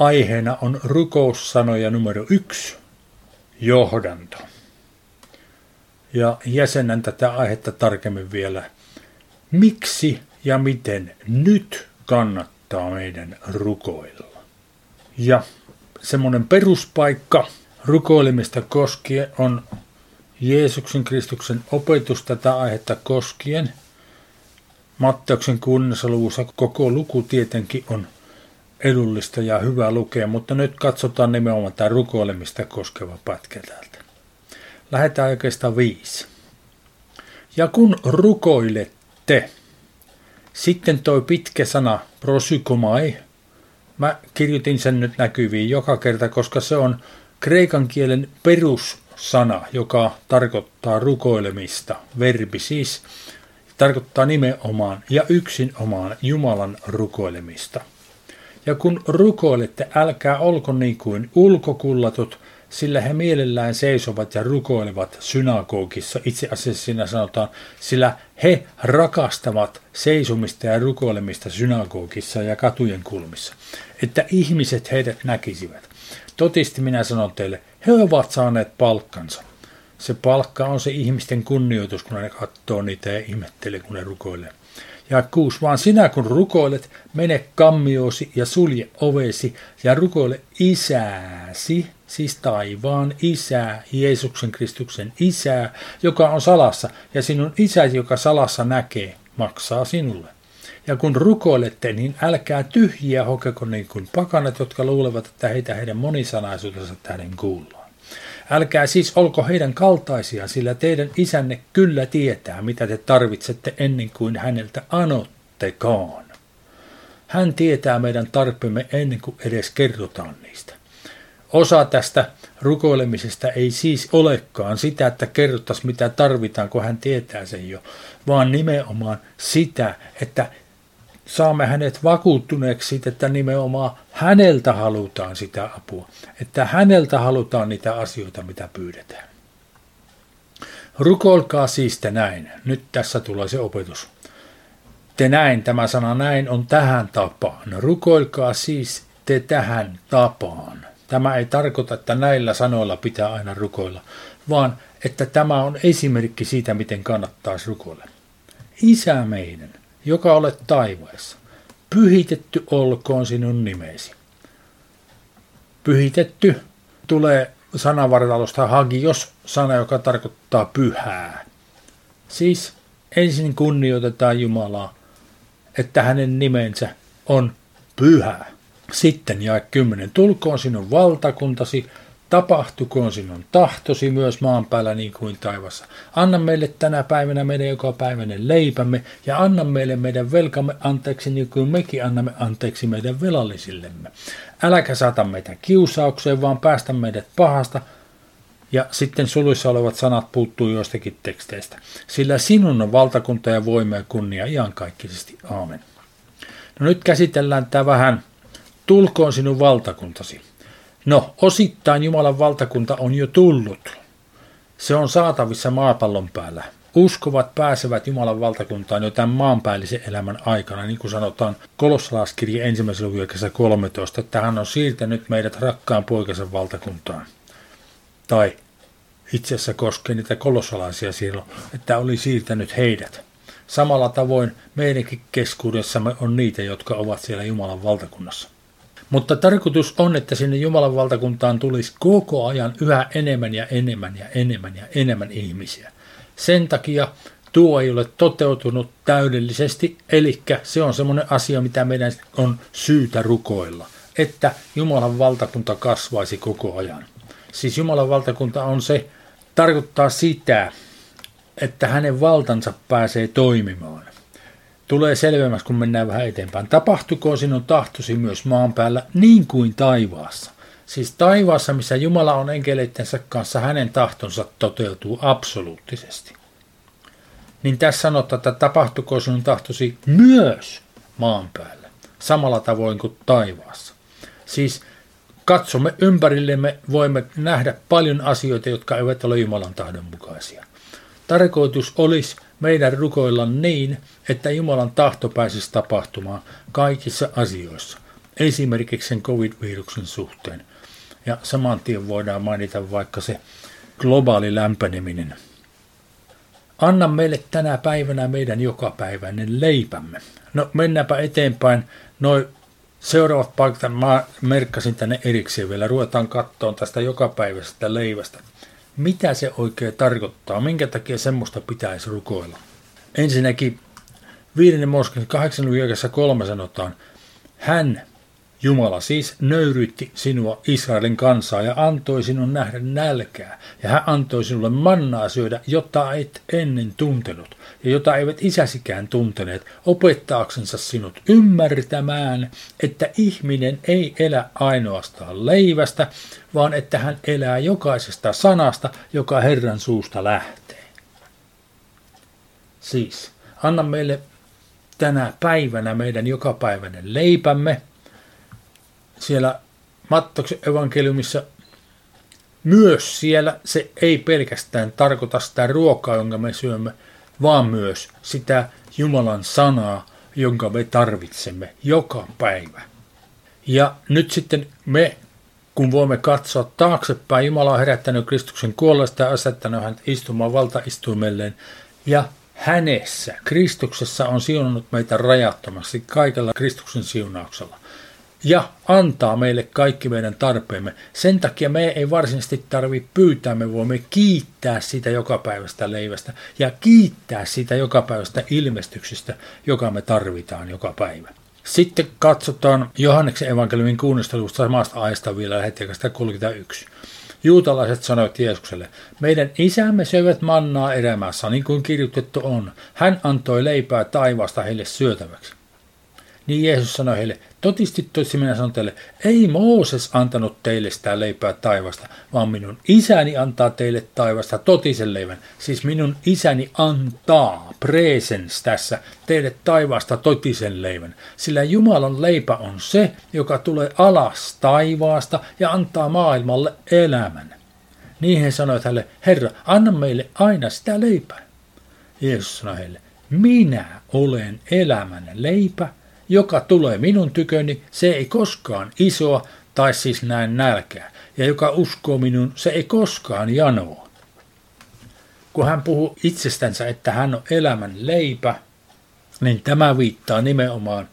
Aiheena on rukoussanoja numero yksi, johdanto. Ja jäsennän tätä aihetta tarkemmin vielä. Miksi ja miten nyt kannattaa meidän rukoilla? Ja semmoinen peruspaikka rukoilemista koskien on Jeesuksen Kristuksen opetus tätä aihetta koskien. Matteuksen kunnassa luvussa koko luku tietenkin on edullista ja hyvä lukea, mutta nyt katsotaan nimenomaan tämä rukoilemista koskeva pätkä täältä. Lähdetään oikeastaan viisi. Ja kun rukoilette, sitten toi pitkä sana prosykomai, mä kirjoitin sen nyt näkyviin joka kerta, koska se on kreikan kielen perussana, joka tarkoittaa rukoilemista, verbi siis, tarkoittaa nimenomaan ja yksin omaan Jumalan rukoilemista – ja kun rukoilette, älkää olko niin kuin ulkokullatut, sillä he mielellään seisovat ja rukoilevat synagogissa. Itse asiassa siinä sanotaan, sillä he rakastavat seisomista ja rukoilemista synagogissa ja katujen kulmissa, että ihmiset heidät näkisivät. Totisti minä sanon teille, he ovat saaneet palkkansa. Se palkka on se ihmisten kunnioitus, kun ne katsoo niitä ja ihmettelee, kun ne rukoilee. Ja kuus, vaan sinä kun rukoilet, mene kammiosi ja sulje ovesi ja rukoile isääsi, siis taivaan isää, Jeesuksen Kristuksen isää, joka on salassa, ja sinun isäsi, joka salassa näkee, maksaa sinulle. Ja kun rukoilette, niin älkää tyhjiä hokeko niin kuin pakanat, jotka luulevat, että heitä heidän monisanaisuutensa tähden kuullaan. Älkää siis olko heidän kaltaisia, sillä teidän isänne kyllä tietää, mitä te tarvitsette ennen kuin häneltä anottekaan. Hän tietää meidän tarpeemme ennen kuin edes kerrotaan niistä. Osa tästä rukoilemisesta ei siis olekaan sitä, että kerrottaisiin mitä tarvitaan, kun hän tietää sen jo, vaan nimenomaan sitä, että saamme hänet vakuuttuneeksi siitä, että nimenomaan häneltä halutaan sitä apua, että häneltä halutaan niitä asioita, mitä pyydetään. Rukoilkaa siis te näin. Nyt tässä tulee se opetus. Te näin, tämä sana näin on tähän tapaan. Rukoilkaa siis te tähän tapaan. Tämä ei tarkoita, että näillä sanoilla pitää aina rukoilla, vaan että tämä on esimerkki siitä, miten kannattaisi rukoilla. Isä meidän, joka olet taivaassa. Pyhitetty olkoon sinun nimesi. Pyhitetty tulee sanavartalosta hagios, sana, joka tarkoittaa pyhää. Siis ensin kunnioitetaan Jumalaa, että hänen nimensä on pyhä. Sitten jae 10. Tulkoon sinun valtakuntasi, Tapahtukoon sinun tahtosi myös maan päällä niin kuin taivassa. Anna meille tänä päivänä meidän joka päiväinen leipämme ja anna meille meidän velkamme anteeksi niin kuin mekin annamme anteeksi meidän velallisillemme. Äläkä saata meitä kiusaukseen, vaan päästä meidät pahasta. Ja sitten suluissa olevat sanat puuttuu joistakin teksteistä. Sillä sinun on valtakunta ja voima ja kunnia iankaikkisesti. Aamen. No nyt käsitellään tämä vähän. Tulkoon sinun valtakuntasi. No, osittain Jumalan valtakunta on jo tullut. Se on saatavissa maapallon päällä. Uskovat pääsevät Jumalan valtakuntaan jo tämän maanpäällisen elämän aikana, niin kuin sanotaan kolossalaiskirja ensimmäisen luvun 13, että hän on siirtänyt meidät rakkaan poikansa valtakuntaan. Tai itse asiassa koskee niitä kolossalaisia silloin, että oli siirtänyt heidät. Samalla tavoin meidänkin keskuudessamme on niitä, jotka ovat siellä Jumalan valtakunnassa. Mutta tarkoitus on, että sinne Jumalan valtakuntaan tulisi koko ajan yhä enemmän ja enemmän ja enemmän ja enemmän ihmisiä. Sen takia tuo ei ole toteutunut täydellisesti, eli se on semmoinen asia, mitä meidän on syytä rukoilla, että Jumalan valtakunta kasvaisi koko ajan. Siis Jumalan valtakunta on se, tarkoittaa sitä, että hänen valtansa pääsee toimimaan tulee selvemmäksi, kun mennään vähän eteenpäin. Tapahtuko sinun tahtosi myös maan päällä niin kuin taivaassa? Siis taivaassa, missä Jumala on enkeleittensä kanssa, hänen tahtonsa toteutuu absoluuttisesti. Niin tässä sanotaan, että tapahtuko sinun tahtosi myös maan päällä, samalla tavoin kuin taivaassa. Siis katsomme ympärillemme, voimme nähdä paljon asioita, jotka eivät ole Jumalan tahdon mukaisia. Tarkoitus olisi meidän rukoilla niin, että Jumalan tahto pääsisi tapahtumaan kaikissa asioissa. esimerkiksi sen covid-viruksen suhteen. Ja saman tien voidaan mainita vaikka se globaali lämpeneminen. Anna meille tänä päivänä meidän jokapäiväinen leipämme. No mennäänpä eteenpäin. Noin seuraavat paikat mä merkkasin tänne erikseen vielä. Ruvetaan kattoon tästä jokapäiväisestä leivästä. Mitä se oikein tarkoittaa? Minkä takia semmoista pitäisi rukoilla? Ensinnäkin viidennen Mosken 8. kolme sanotaan, hän Jumala siis nöyrytti sinua Israelin kansaa ja antoi sinun nähdä nälkää. Ja hän antoi sinulle mannaa syödä, jota et ennen tuntenut ja jota eivät isäsikään tunteneet, opettaaksensa sinut ymmärtämään, että ihminen ei elä ainoastaan leivästä, vaan että hän elää jokaisesta sanasta, joka Herran suusta lähtee. Siis, anna meille tänä päivänä meidän jokapäiväinen leipämme – siellä Mattoksen evankeliumissa myös siellä se ei pelkästään tarkoita sitä ruokaa, jonka me syömme, vaan myös sitä Jumalan sanaa, jonka me tarvitsemme joka päivä. Ja nyt sitten me, kun voimme katsoa taaksepäin, Jumala on herättänyt Kristuksen kuolleesta ja asettanut hänet istumaan valtaistuimelleen. Ja hänessä, Kristuksessa on siunannut meitä rajattomasti kaikella Kristuksen siunauksella ja antaa meille kaikki meidän tarpeemme. Sen takia me ei varsinaisesti tarvitse pyytää, me voimme kiittää sitä jokapäiväistä leivästä ja kiittää sitä jokapäiväistä ilmestyksestä, joka me tarvitaan joka päivä. Sitten katsotaan Johanneksen evankeliumin kuunnistelusta samasta ajasta vielä lähetekasta 31. Juutalaiset sanoivat Jeesukselle, meidän isämme söivät mannaa erämässä, niin kuin kirjoitettu on. Hän antoi leipää taivaasta heille syötäväksi. Niin Jeesus sanoi heille, totisti tosi minä sanon teille, ei Mooses antanut teille sitä leipää taivasta, vaan minun isäni antaa teille taivasta totisen leivän. Siis minun isäni antaa, presens tässä, teille taivaasta totisen leivän. Sillä Jumalan leipä on se, joka tulee alas taivaasta ja antaa maailmalle elämän. Niin he sanoivat hänelle, Herra, anna meille aina sitä leipää. Jeesus sanoi heille, minä olen elämän leipä, joka tulee minun tyköni, se ei koskaan isoa tai siis näin nälkää, ja joka uskoo minun, se ei koskaan janoa. Kun hän puhuu itsestänsä, että hän on elämän leipä, niin tämä viittaa nimenomaan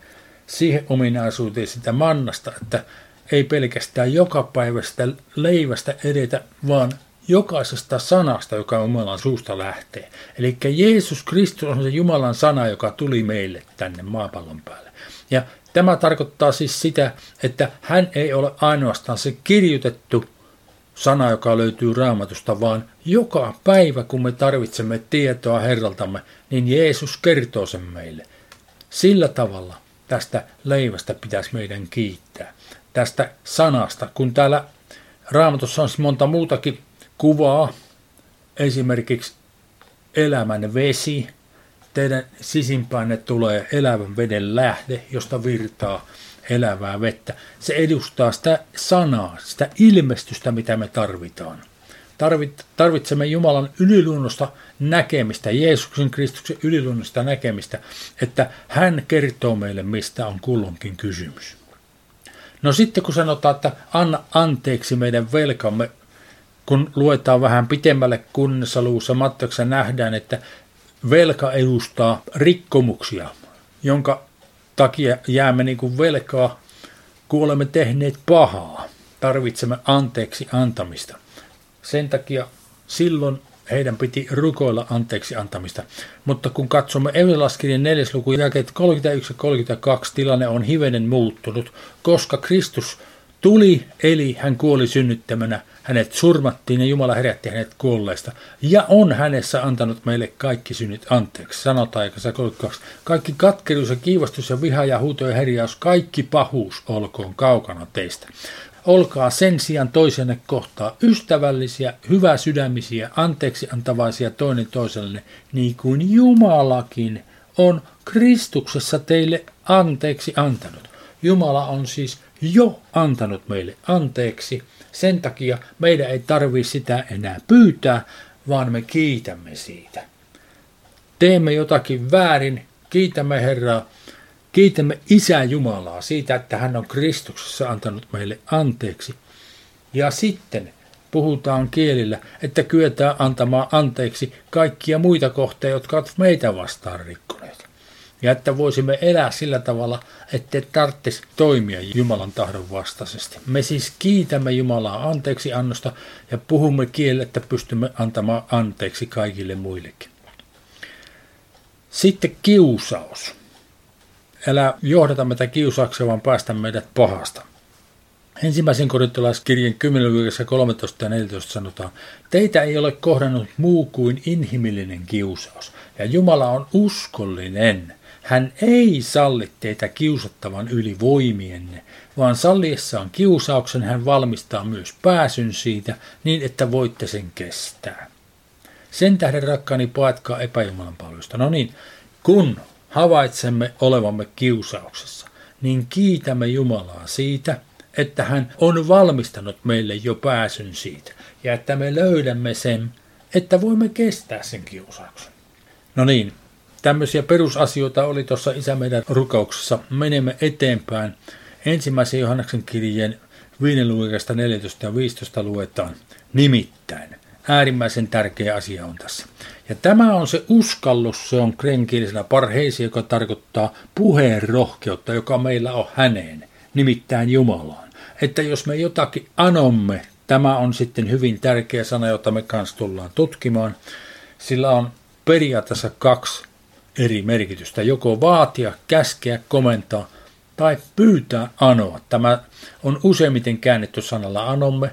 siihen ominaisuuteen sitä mannasta, että ei pelkästään joka päivästä leivästä edetä, vaan jokaisesta sanasta, joka Jumalan suusta lähtee. Eli Jeesus Kristus on se Jumalan sana, joka tuli meille tänne maapallon päälle. Ja tämä tarkoittaa siis sitä, että hän ei ole ainoastaan se kirjoitettu sana, joka löytyy raamatusta, vaan joka päivä, kun me tarvitsemme tietoa Herraltamme, niin Jeesus kertoo sen meille. Sillä tavalla tästä leivästä pitäisi meidän kiittää. Tästä sanasta, kun täällä raamatussa on monta muutakin kuvaa, esimerkiksi elämän vesi, teidän sisimpäänne tulee elävän veden lähde, josta virtaa elävää vettä. Se edustaa sitä sanaa, sitä ilmestystä, mitä me tarvitaan. Tarvitsemme Jumalan yliluonnosta näkemistä, Jeesuksen Kristuksen yliluonnosta näkemistä, että hän kertoo meille, mistä on kulloinkin kysymys. No sitten kun sanotaan, että anna anteeksi meidän velkamme, kun luetaan vähän pitemmälle kunnessa luussa nähdään, että velka edustaa rikkomuksia, jonka takia jäämme niin kuin velkaa, kun olemme tehneet pahaa. Tarvitsemme anteeksi antamista. Sen takia silloin heidän piti rukoilla anteeksi antamista. Mutta kun katsomme Evelaskirjan neljäs luku jakeet 31 ja 32, tilanne on hivenen muuttunut, koska Kristus tuli, eli hän kuoli synnyttämänä, hänet surmattiin ja Jumala herätti hänet kuolleista. Ja on hänessä antanut meille kaikki synnit anteeksi. Sanotaan 32. Kaikki katkeruus ja kiivastus ja viha ja huuto ja herjaus, kaikki pahuus olkoon kaukana teistä. Olkaa sen sijaan toisenne kohtaa ystävällisiä, hyväsydämisiä, anteeksi antavaisia toinen toiselle, niin kuin Jumalakin on Kristuksessa teille anteeksi antanut. Jumala on siis jo antanut meille anteeksi. Sen takia meidän ei tarvi sitä enää pyytää, vaan me kiitämme siitä. Teemme jotakin väärin, kiitämme Herraa, Kiitämme Isä Jumalaa siitä, että hän on Kristuksessa antanut meille anteeksi. Ja sitten puhutaan kielillä, että kyetään antamaan anteeksi kaikkia muita kohteita, jotka ovat meitä vastaan rikkoneet. Ja että voisimme elää sillä tavalla, ettei tarvitsisi toimia Jumalan tahdon vastaisesti. Me siis kiitämme Jumalaa anteeksi annosta ja puhumme kielellä, että pystymme antamaan anteeksi kaikille muillekin. Sitten kiusaus. Älä johdata meitä kiusaukseen, vaan päästä meidät pahasta. Ensimmäisen korintolaiskirjan 10. 13 ja 14 sanotaan, Teitä ei ole kohdannut muu kuin inhimillinen kiusaus, ja Jumala on uskollinen. Hän ei salli teitä kiusattavan yli voimienne, vaan salliessaan kiusauksen hän valmistaa myös pääsyn siitä, niin että voitte sen kestää. Sen tähden rakkaani paetkaa epäjumalan palvelusta. No niin, kun havaitsemme olevamme kiusauksessa, niin kiitämme Jumalaa siitä, että hän on valmistanut meille jo pääsyn siitä ja että me löydämme sen, että voimme kestää sen kiusauksen. No niin, tämmöisiä perusasioita oli tuossa Isä meidän rukouksessa. Menemme eteenpäin. Ensimmäisen Johanneksen kirjeen 5. 14 ja 15 luetaan nimittäin. Äärimmäisen tärkeä asia on tässä. Ja tämä on se uskallus, se on krenkielisellä parheisi, joka tarkoittaa puheen rohkeutta, joka meillä on häneen, nimittäin Jumalaan. Että jos me jotakin anomme, tämä on sitten hyvin tärkeä sana, jota me kanssa tullaan tutkimaan. Sillä on periaatteessa kaksi eri merkitystä. Joko vaatia, käskeä, komentaa tai pyytää anoa. Tämä on useimmiten käännetty sanalla anomme,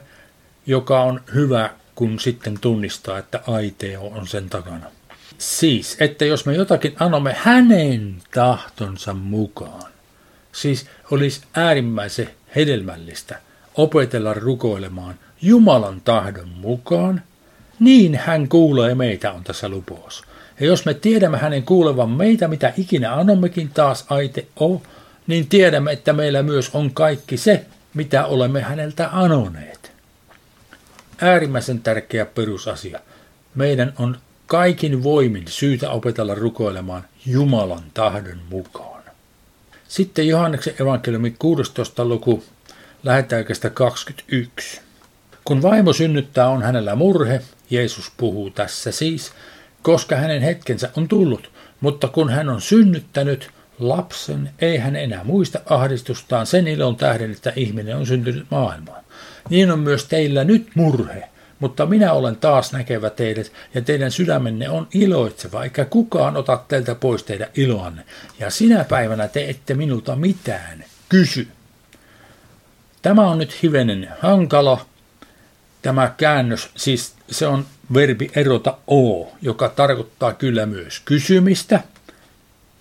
joka on hyvä kun sitten tunnistaa, että aiteo on sen takana. Siis, että jos me jotakin anomme hänen tahtonsa mukaan, siis olisi äärimmäisen hedelmällistä opetella rukoilemaan Jumalan tahdon mukaan, niin hän kuulee meitä on tässä lupous. Ja jos me tiedämme hänen kuulevan meitä, mitä ikinä anommekin taas aite o, niin tiedämme, että meillä myös on kaikki se, mitä olemme häneltä anoneet äärimmäisen tärkeä perusasia. Meidän on kaikin voimin syytä opetella rukoilemaan Jumalan tahdon mukaan. Sitten Johanneksen evankeliumi 16. luku lähetäykästä 21. Kun vaimo synnyttää, on hänellä murhe, Jeesus puhuu tässä siis, koska hänen hetkensä on tullut, mutta kun hän on synnyttänyt lapsen, ei hän enää muista ahdistustaan sen ilon tähden, että ihminen on syntynyt maailmaan. Niin on myös teillä nyt murhe, mutta minä olen taas näkevä teidät, ja teidän sydämenne on iloitseva, eikä kukaan ota teiltä pois teidän iloanne. Ja sinä päivänä te ette minulta mitään kysy. Tämä on nyt hivenen hankala, tämä käännös, siis se on verbi erota o, joka tarkoittaa kyllä myös kysymistä,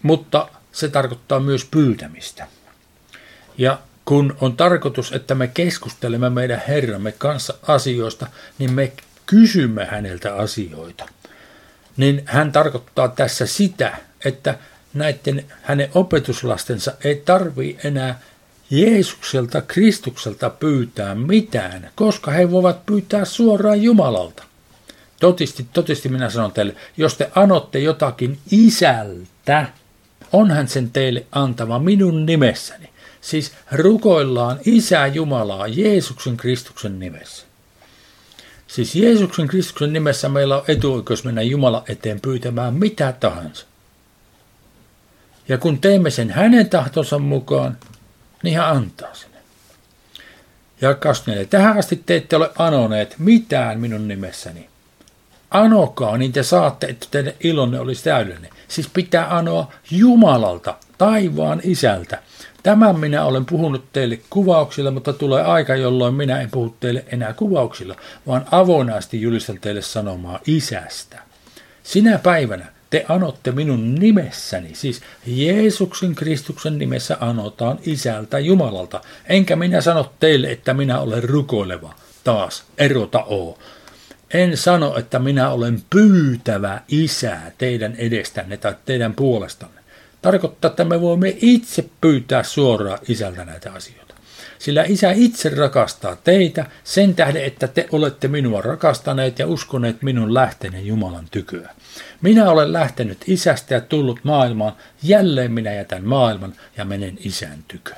mutta se tarkoittaa myös pyytämistä. Ja kun on tarkoitus, että me keskustelemme meidän Herramme kanssa asioista, niin me kysymme häneltä asioita. Niin hän tarkoittaa tässä sitä, että näiden hänen opetuslastensa ei tarvi enää Jeesukselta, Kristukselta pyytää mitään, koska he voivat pyytää suoraan Jumalalta. Totisti, totisti minä sanon teille, jos te anotte jotakin isältä, on hän sen teille antava minun nimessäni. Siis rukoillaan Isä Jumalaa Jeesuksen Kristuksen nimessä. Siis Jeesuksen Kristuksen nimessä meillä on etuoikeus mennä Jumala eteen pyytämään mitä tahansa. Ja kun teemme sen hänen tahtonsa mukaan, niin hän antaa sen. Ja 24. Tähän asti te ette ole anoneet mitään minun nimessäni. Anokaa, niin te saatte, että teidän ilonne olisi täydellinen. Siis pitää anoa Jumalalta, taivaan isältä. Tämän minä olen puhunut teille kuvauksilla, mutta tulee aika, jolloin minä en puhu teille enää kuvauksilla, vaan avonaasti julistan teille sanomaa isästä. Sinä päivänä te anotte minun nimessäni, siis Jeesuksen Kristuksen nimessä anotaan isältä Jumalalta. Enkä minä sano teille, että minä olen rukoileva. Taas, erota oo. En sano, että minä olen pyytävä isää teidän edestänne tai teidän puolestanne. Tarkoittaa, että me voimme itse pyytää suoraan isältä näitä asioita. Sillä isä itse rakastaa teitä sen tähden, että te olette minua rakastaneet ja uskoneet minun lähteneen Jumalan tyköä. Minä olen lähtenyt isästä ja tullut maailmaan, jälleen minä jätän maailman ja menen isän tykön.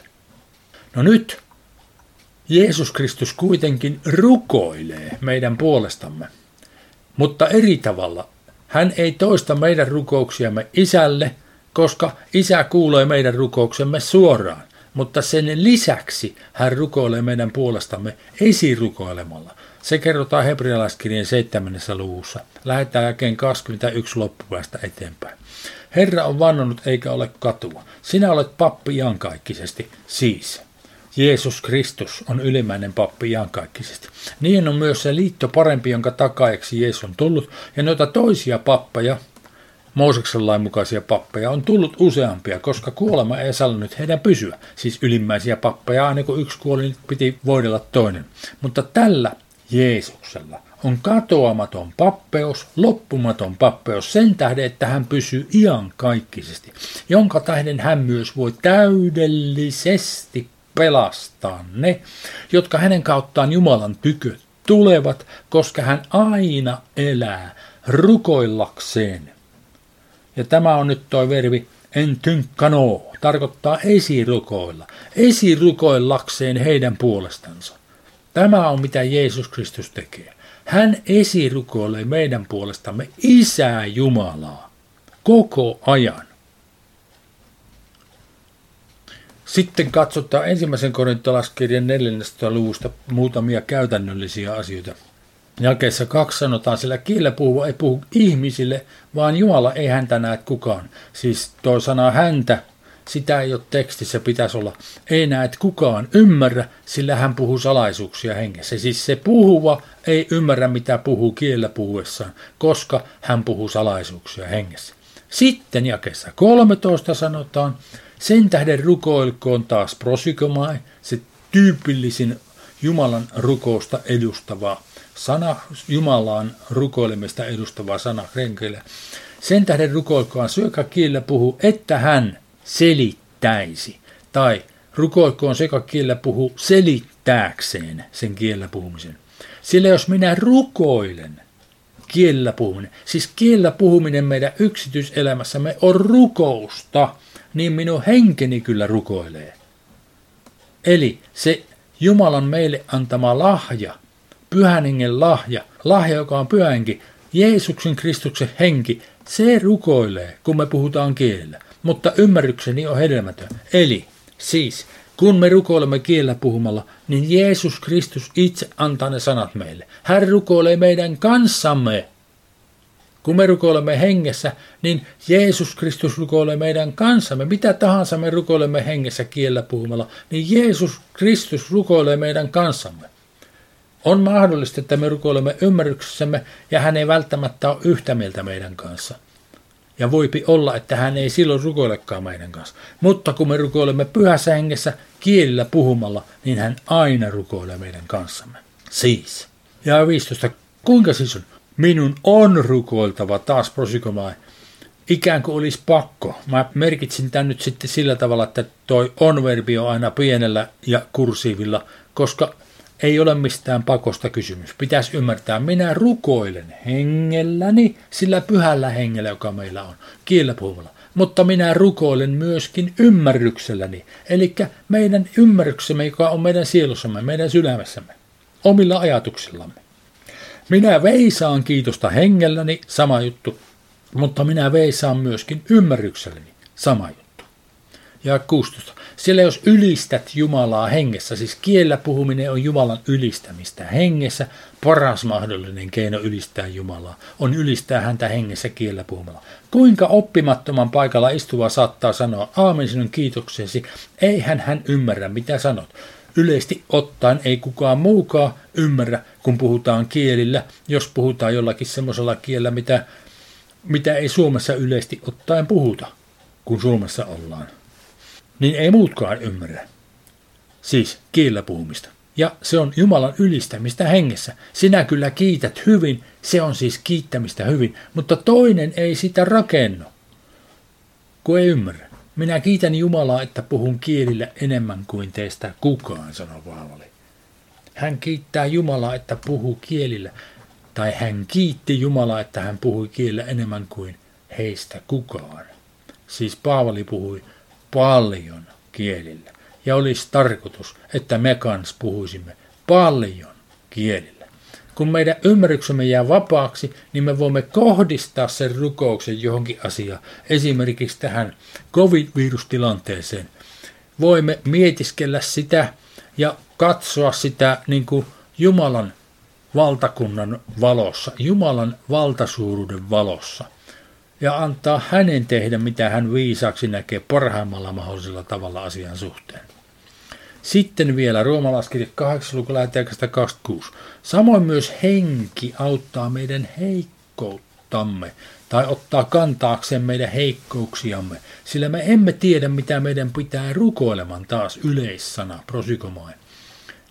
No nyt Jeesus Kristus kuitenkin rukoilee meidän puolestamme, mutta eri tavalla. Hän ei toista meidän rukouksiamme isälle, koska isä kuulee meidän rukouksemme suoraan, mutta sen lisäksi hän rukoilee meidän puolestamme esirukoilemalla. Se kerrotaan hebrealaiskirjeen 7. luvussa. Lähetään jälkeen 21 loppupäästä eteenpäin. Herra on vannonut eikä ole katua. Sinä olet pappi iankaikkisesti, siis. Jeesus Kristus on ylimmäinen pappi iankaikkisesti. Niin on myös se liitto parempi, jonka takaajaksi Jeesus on tullut, ja noita toisia pappeja, Mooseksen lain mukaisia pappeja, on tullut useampia, koska kuolema ei sallinut heidän pysyä. Siis ylimmäisiä pappeja, aina kun yksi kuoli, niin piti voidella toinen. Mutta tällä Jeesuksella on katoamaton pappeus, loppumaton pappeus sen tähden, että hän pysyy iankaikkisesti, jonka tähden hän myös voi täydellisesti pelastaa ne, jotka hänen kauttaan Jumalan tykö tulevat, koska hän aina elää rukoillakseen. Ja tämä on nyt tuo verbi en tynkkano, tarkoittaa esirukoilla, esirukoillakseen heidän puolestansa. Tämä on mitä Jeesus Kristus tekee. Hän esirukoilee meidän puolestamme Isää Jumalaa koko ajan. Sitten katsotaan ensimmäisen korintolaskirjan 14. luvusta muutamia käytännöllisiä asioita. Jakeessa kaksi sanotaan, sillä kielellä puhuva ei puhu ihmisille, vaan Jumala ei häntä näe kukaan. Siis tuo sana häntä, sitä ei ole tekstissä, pitäisi olla. Ei näe kukaan ymmärrä, sillä hän puhuu salaisuuksia hengessä. Siis se puhuva ei ymmärrä, mitä puhuu kielellä puhuessaan, koska hän puhuu salaisuuksia hengessä. Sitten jakeessa 13 sanotaan, sen tähden rukoilkoon taas prosykomai, se tyypillisin Jumalan rukousta edustava sana, Jumalaan rukoilemista edustava sana krenkille. Sen tähden rukoilkoon syökä kielellä puhuu, että hän selittäisi. Tai rukoilkoon sekä kielellä puhuu selittääkseen sen kielellä puhumisen. Sillä jos minä rukoilen, kielellä puhuminen, siis kielellä puhuminen meidän yksityiselämässämme on rukousta, niin minun henkeni kyllä rukoilee. Eli se Jumalan meille antama lahja, pyhän hengen lahja, lahja, joka on pyhänkin, Jeesuksen Kristuksen henki, se rukoilee, kun me puhutaan kielellä. Mutta ymmärrykseni on hedelmätön. Eli siis, kun me rukoilemme kielellä puhumalla, niin Jeesus Kristus itse antaa ne sanat meille. Hän rukoilee meidän kanssamme. Kun me rukoilemme hengessä, niin Jeesus Kristus rukoilee meidän kanssamme. Mitä tahansa me rukoilemme hengessä kiellä puhumalla, niin Jeesus Kristus rukoilee meidän kanssamme. On mahdollista, että me rukoilemme ymmärryksessämme ja hän ei välttämättä ole yhtä mieltä meidän kanssa. Ja voipi olla, että hän ei silloin rukoilekaan meidän kanssa. Mutta kun me rukoilemme pyhässä hengessä kielillä puhumalla, niin hän aina rukoilee meidän kanssamme. Siis. Ja 15. Kuinka siis on? Minun on rukoiltava taas prosikomai. Ikään kuin olisi pakko. Mä merkitsin tämän nyt sitten sillä tavalla, että toi on-verbi on aina pienellä ja kursiivilla, koska ei ole mistään pakosta kysymys. Pitäisi ymmärtää, minä rukoilen hengelläni, sillä pyhällä hengellä, joka meillä on, kielellä puhumalla. Mutta minä rukoilen myöskin ymmärrykselläni, eli meidän ymmärryksemme, joka on meidän sielussamme, meidän sydämessämme, omilla ajatuksillamme. Minä veisaan kiitosta hengelläni, sama juttu, mutta minä veisaan myöskin ymmärrykselläni, sama juttu. Ja 16. Sillä jos ylistät Jumalaa hengessä, siis kiellä puhuminen on Jumalan ylistämistä hengessä, paras mahdollinen keino ylistää Jumalaa on ylistää häntä hengessä kiellä puhumalla. Kuinka oppimattoman paikalla istuva saattaa sanoa aamen sinun kiitoksesi, eihän hän ymmärrä mitä sanot. Yleisesti ottaen ei kukaan muukaan ymmärrä, kun puhutaan kielillä, jos puhutaan jollakin semmoisella kielellä, mitä, mitä ei Suomessa yleisesti ottaen puhuta, kun Suomessa ollaan. Niin ei muutkaan ymmärrä. Siis kielellä puhumista. Ja se on Jumalan ylistämistä hengessä. Sinä kyllä kiität hyvin, se on siis kiittämistä hyvin, mutta toinen ei sitä rakennu, kun ei ymmärrä. Minä kiitän Jumalaa, että puhun kielillä enemmän kuin teistä kukaan, sanoi Paavali. Hän kiittää Jumalaa, että puhuu kielillä, tai hän kiitti Jumalaa, että hän puhui kielillä enemmän kuin heistä kukaan. Siis Paavali puhui paljon kielillä. Ja olisi tarkoitus, että me kans puhuisimme paljon kielillä. Kun meidän ymmärryksemme jää vapaaksi, niin me voimme kohdistaa sen rukouksen johonkin asiaan, esimerkiksi tähän COVID-virustilanteeseen. Voimme mietiskellä sitä ja katsoa sitä niin kuin Jumalan valtakunnan valossa, Jumalan valtasuuruuden valossa ja antaa hänen tehdä, mitä hän viisaaksi näkee parhaimmalla mahdollisella tavalla asian suhteen. Sitten vielä roomalaiskirja 8. luku 26. Samoin myös henki auttaa meidän heikkouttamme tai ottaa kantaakseen meidän heikkouksiamme, sillä me emme tiedä, mitä meidän pitää rukoileman taas yleissana prosikomoin.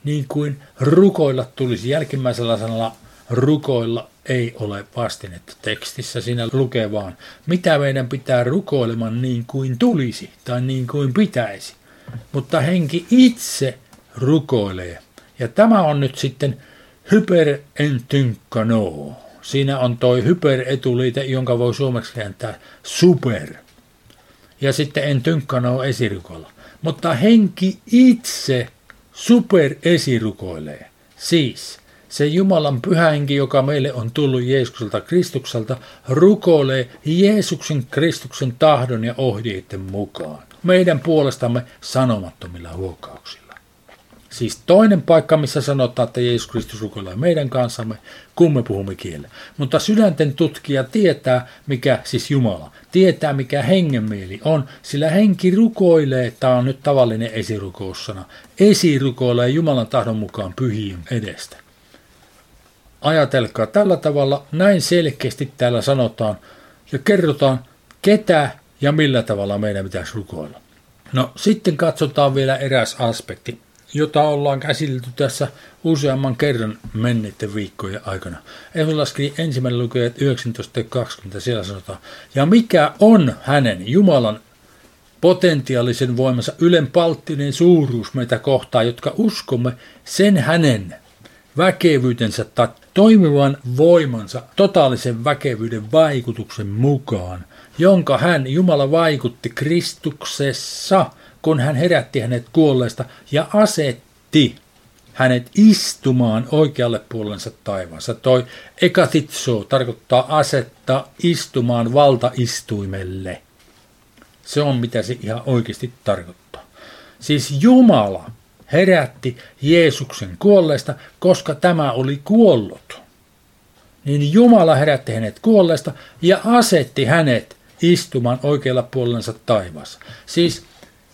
Niin kuin rukoilla tulisi jälkimmäisellä sanalla rukoilla ei ole vastinetta tekstissä. Siinä lukee vaan, mitä meidän pitää rukoileman niin kuin tulisi tai niin kuin pitäisi. Mutta henki itse rukoilee. Ja tämä on nyt sitten hyperentynkano. Siinä on toi hyperetuliite, jonka voi suomeksi kääntää super. Ja sitten entynkkano esirukoilla. Mutta henki itse super esirukoilee. Siis se Jumalan pyhänki, joka meille on tullut Jeesukselta Kristukselta, rukoilee Jeesuksen Kristuksen tahdon ja ohjeiden mukaan. Meidän puolestamme sanomattomilla huokauksilla. Siis toinen paikka, missä sanotaan, että Jeesus Kristus rukoilee meidän kanssamme, kun me puhumme kielellä. Mutta sydänten tutkija tietää, mikä siis Jumala, tietää mikä hengenmieli on, sillä henki rukoilee, tämä on nyt tavallinen esirukoussana, esirukoilee Jumalan tahdon mukaan pyhien edestä. Ajatelkaa tällä tavalla, näin selkeästi täällä sanotaan ja kerrotaan, ketä ja millä tavalla meidän pitäisi rukoilla. No sitten katsotaan vielä eräs aspekti, jota ollaan käsitelty tässä useamman kerran menneiden viikkojen aikana. Efelaskiri ensimmäinen lukee 19.20, siellä sanotaan, ja mikä on hänen Jumalan potentiaalisen voimansa ylenpalttinen suuruus meitä kohtaan, jotka uskomme sen hänen väkevyytensä toimivan voimansa totaalisen väkevyyden vaikutuksen mukaan, jonka hän Jumala vaikutti Kristuksessa, kun hän herätti hänet kuolleesta ja asetti hänet istumaan oikealle puolensa taivaassa. Toi ekatitso tarkoittaa asettaa istumaan valtaistuimelle. Se on mitä se ihan oikeasti tarkoittaa. Siis Jumala herätti Jeesuksen kuolleesta, koska tämä oli kuollut. Niin Jumala herätti hänet kuolleesta ja asetti hänet istumaan oikealla puolensa taivaassa. Siis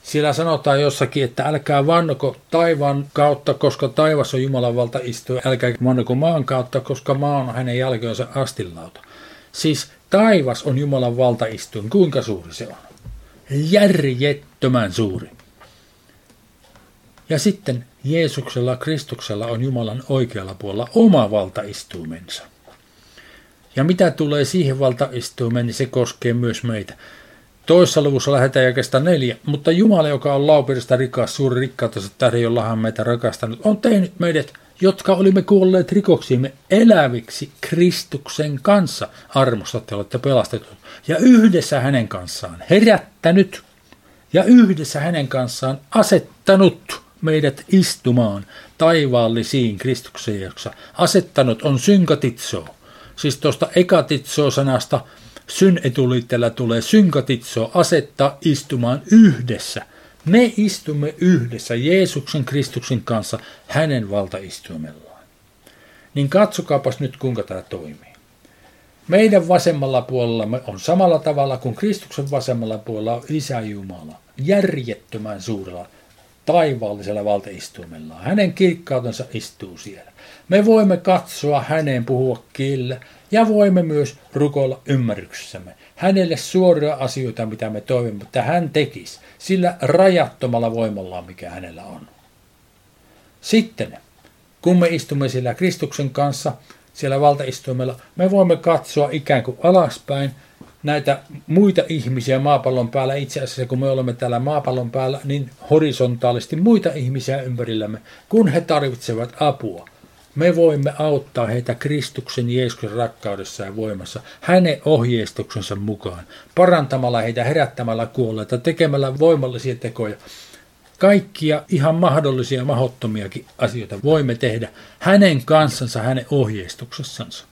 siellä sanotaan jossakin, että älkää vannoko taivaan kautta, koska taivas on Jumalan valta istua, älkää vannoko maan kautta, koska maa on hänen jälkeensä astilauta. Siis taivas on Jumalan valtaistuin. Kuinka suuri se on? Järjettömän suuri. Ja sitten Jeesuksella, Kristuksella on Jumalan oikealla puolella oma valtaistuimensa. Ja mitä tulee siihen valtaistuimeen, niin se koskee myös meitä. Toissa luvussa lähdetään jakesta neljä, mutta Jumala, joka on laupirista rikas, suuri rikkautensa tähden, jolla hän meitä rakastanut, on tehnyt meidät, jotka olimme kuolleet rikoksiimme, eläviksi Kristuksen kanssa. Armosta te olette pelastetut. Ja yhdessä hänen kanssaan herättänyt ja yhdessä hänen kanssaan asettanut meidät istumaan taivaallisiin Kristuksen jossa asettanut on synkatitso. Siis tuosta ekatitso-sanasta syn etuliitteellä tulee synkatitso, asettaa istumaan yhdessä. Me istumme yhdessä Jeesuksen Kristuksen kanssa hänen valtaistuimellaan. Niin katsokaapas nyt kuinka tämä toimii. Meidän vasemmalla puolellamme on samalla tavalla kuin Kristuksen vasemmalla puolella on Isä Jumala. Järjettömän suurella taivaallisella valtaistuimellaan. Hänen kirkkautensa istuu siellä. Me voimme katsoa häneen puhua kielellä ja voimme myös rukoilla ymmärryksessämme. Hänelle suoria asioita, mitä me toivomme, että hän tekisi sillä rajattomalla voimallaan, mikä hänellä on. Sitten, kun me istumme sillä Kristuksen kanssa, siellä valtaistuimella, me voimme katsoa ikään kuin alaspäin näitä muita ihmisiä maapallon päällä, itse asiassa kun me olemme täällä maapallon päällä, niin horisontaalisti muita ihmisiä ympärillämme, kun he tarvitsevat apua. Me voimme auttaa heitä Kristuksen Jeesuksen rakkaudessa ja voimassa, hänen ohjeistuksensa mukaan, parantamalla heitä, herättämällä kuolleita, tekemällä voimallisia tekoja. Kaikkia ihan mahdollisia mahottomiakin asioita voimme tehdä hänen kanssansa, hänen ohjeistuksessansa.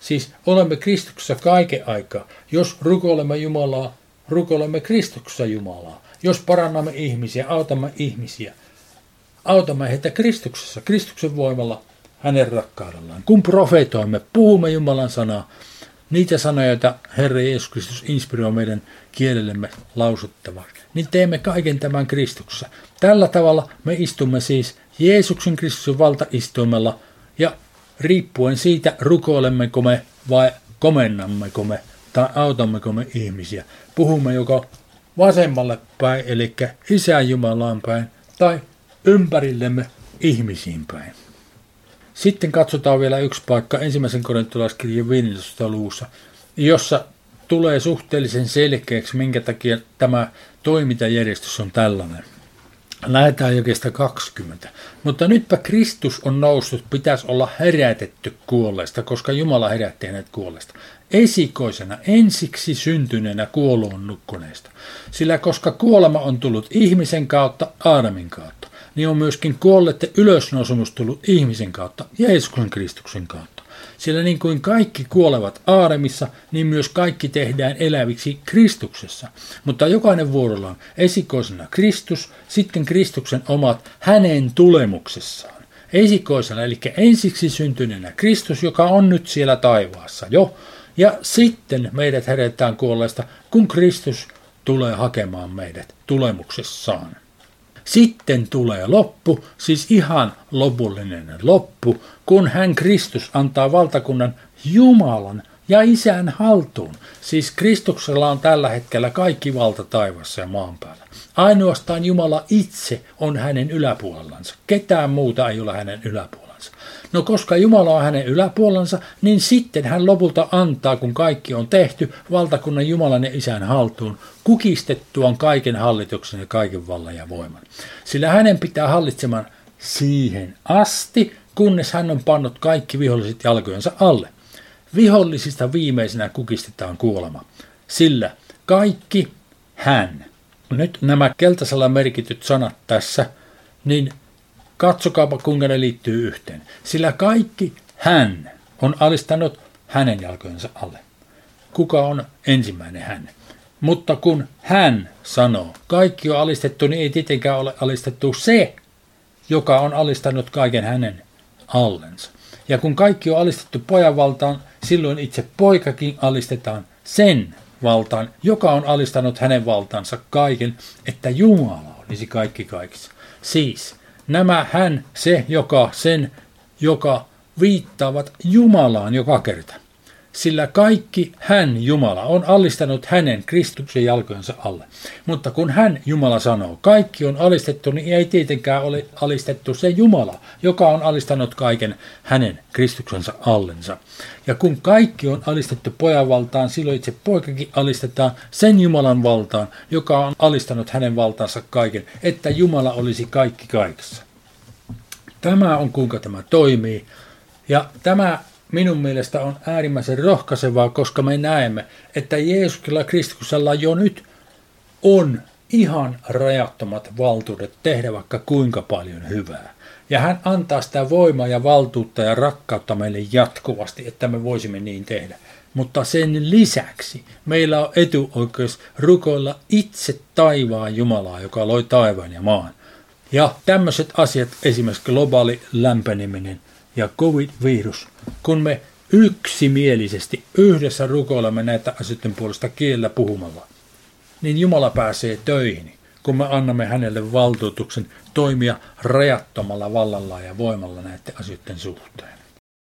Siis olemme Kristuksessa kaiken aikaa. Jos rukoilemme Jumalaa, rukoilemme Kristuksessa Jumalaa. Jos parannamme ihmisiä, autamme ihmisiä, autamme heitä Kristuksessa, Kristuksen voimalla, hänen rakkaudellaan. Kun profetoimme, puhumme Jumalan sanaa, niitä sanoja, joita Herra Jeesus Kristus inspiroi meidän kielellemme lausuttavaksi, niin teemme kaiken tämän Kristuksessa. Tällä tavalla me istumme siis Jeesuksen Kristuksen valtaistuimella ja riippuen siitä, rukoilemmeko me vai komennammeko me tai autammeko me ihmisiä. Puhumme joko vasemmalle päin, eli Isä Jumalaan päin, tai ympärillemme ihmisiin päin. Sitten katsotaan vielä yksi paikka ensimmäisen korintolaiskirjan 15. luvussa, jossa tulee suhteellisen selkeäksi, minkä takia tämä toimintajärjestys on tällainen. Lähetään jokeesta 20. Mutta nytpä Kristus on noussut, pitäisi olla herätetty kuolleesta, koska Jumala herätti hänet kuolleesta. Esikoisena, ensiksi syntyneenä kuoloon nukkuneesta. Sillä koska kuolema on tullut ihmisen kautta, Aadamin kautta, niin on myöskin kuolleiden ylösnousemus tullut ihmisen kautta, Jeesuksen Kristuksen kautta. Sillä niin kuin kaikki kuolevat Aaremissa, niin myös kaikki tehdään eläviksi Kristuksessa. Mutta jokainen vuorollaan esikoisena Kristus, sitten Kristuksen omat hänen tulemuksessaan. Esikoisena, eli ensiksi syntyneenä Kristus, joka on nyt siellä taivaassa jo. Ja sitten meidät herätetään kuolleesta, kun Kristus tulee hakemaan meidät tulemuksessaan. Sitten tulee loppu, siis ihan lopullinen loppu, kun hän Kristus antaa valtakunnan Jumalan ja isän haltuun. Siis Kristuksella on tällä hetkellä kaikki valta taivassa ja maan päällä. Ainoastaan Jumala itse on hänen yläpuolellansa. Ketään muuta ei ole hänen yläpuolellansa. No koska Jumala on hänen yläpuolensa, niin sitten hän lopulta antaa, kun kaikki on tehty, valtakunnan Jumalan ja Isän haltuun, kukistettuaan kaiken hallituksen ja kaiken vallan ja voiman. Sillä hänen pitää hallitsemaan siihen asti, kunnes hän on pannut kaikki viholliset jalkojensa alle. Vihollisista viimeisenä kukistetaan kuolema. Sillä kaikki hän. Nyt nämä keltaisella merkityt sanat tässä, niin Katsokaapa, kuinka ne liittyy yhteen. Sillä kaikki hän on alistanut hänen jalkojensa alle. Kuka on ensimmäinen hän? Mutta kun hän sanoo, kaikki on alistettu, niin ei tietenkään ole alistettu se, joka on alistanut kaiken hänen allensa. Ja kun kaikki on alistettu pojan valtaan, silloin itse poikakin alistetaan sen valtaan, joka on alistanut hänen valtaansa kaiken, että Jumala olisi kaikki kaikissa. Siis Nämä hän, se, joka, sen, joka viittaavat Jumalaan joka kerta. Sillä kaikki hän, Jumala, on alistanut hänen Kristuksen jalkojensa alle. Mutta kun hän, Jumala, sanoo, kaikki on alistettu, niin ei tietenkään ole alistettu se Jumala, joka on alistanut kaiken hänen Kristuksensa allensa. Ja kun kaikki on alistettu pojan valtaan, silloin itse poikakin alistetaan sen Jumalan valtaan, joka on alistanut hänen valtaansa kaiken, että Jumala olisi kaikki kaikessa. Tämä on kuinka tämä toimii. Ja tämä minun mielestä on äärimmäisen rohkaisevaa, koska me näemme, että Jeesuksella Kristuksella jo nyt on ihan rajattomat valtuudet tehdä vaikka kuinka paljon hyvää. Ja hän antaa sitä voimaa ja valtuutta ja rakkautta meille jatkuvasti, että me voisimme niin tehdä. Mutta sen lisäksi meillä on etuoikeus rukoilla itse taivaan Jumalaa, joka loi taivaan ja maan. Ja tämmöiset asiat, esimerkiksi globaali lämpeneminen ja covid-virus, kun me yksimielisesti yhdessä rukoilemme näitä asioiden puolesta kielellä puhumalla, niin Jumala pääsee töihin, kun me annamme hänelle valtuutuksen toimia rajattomalla vallalla ja voimalla näiden asioiden suhteen.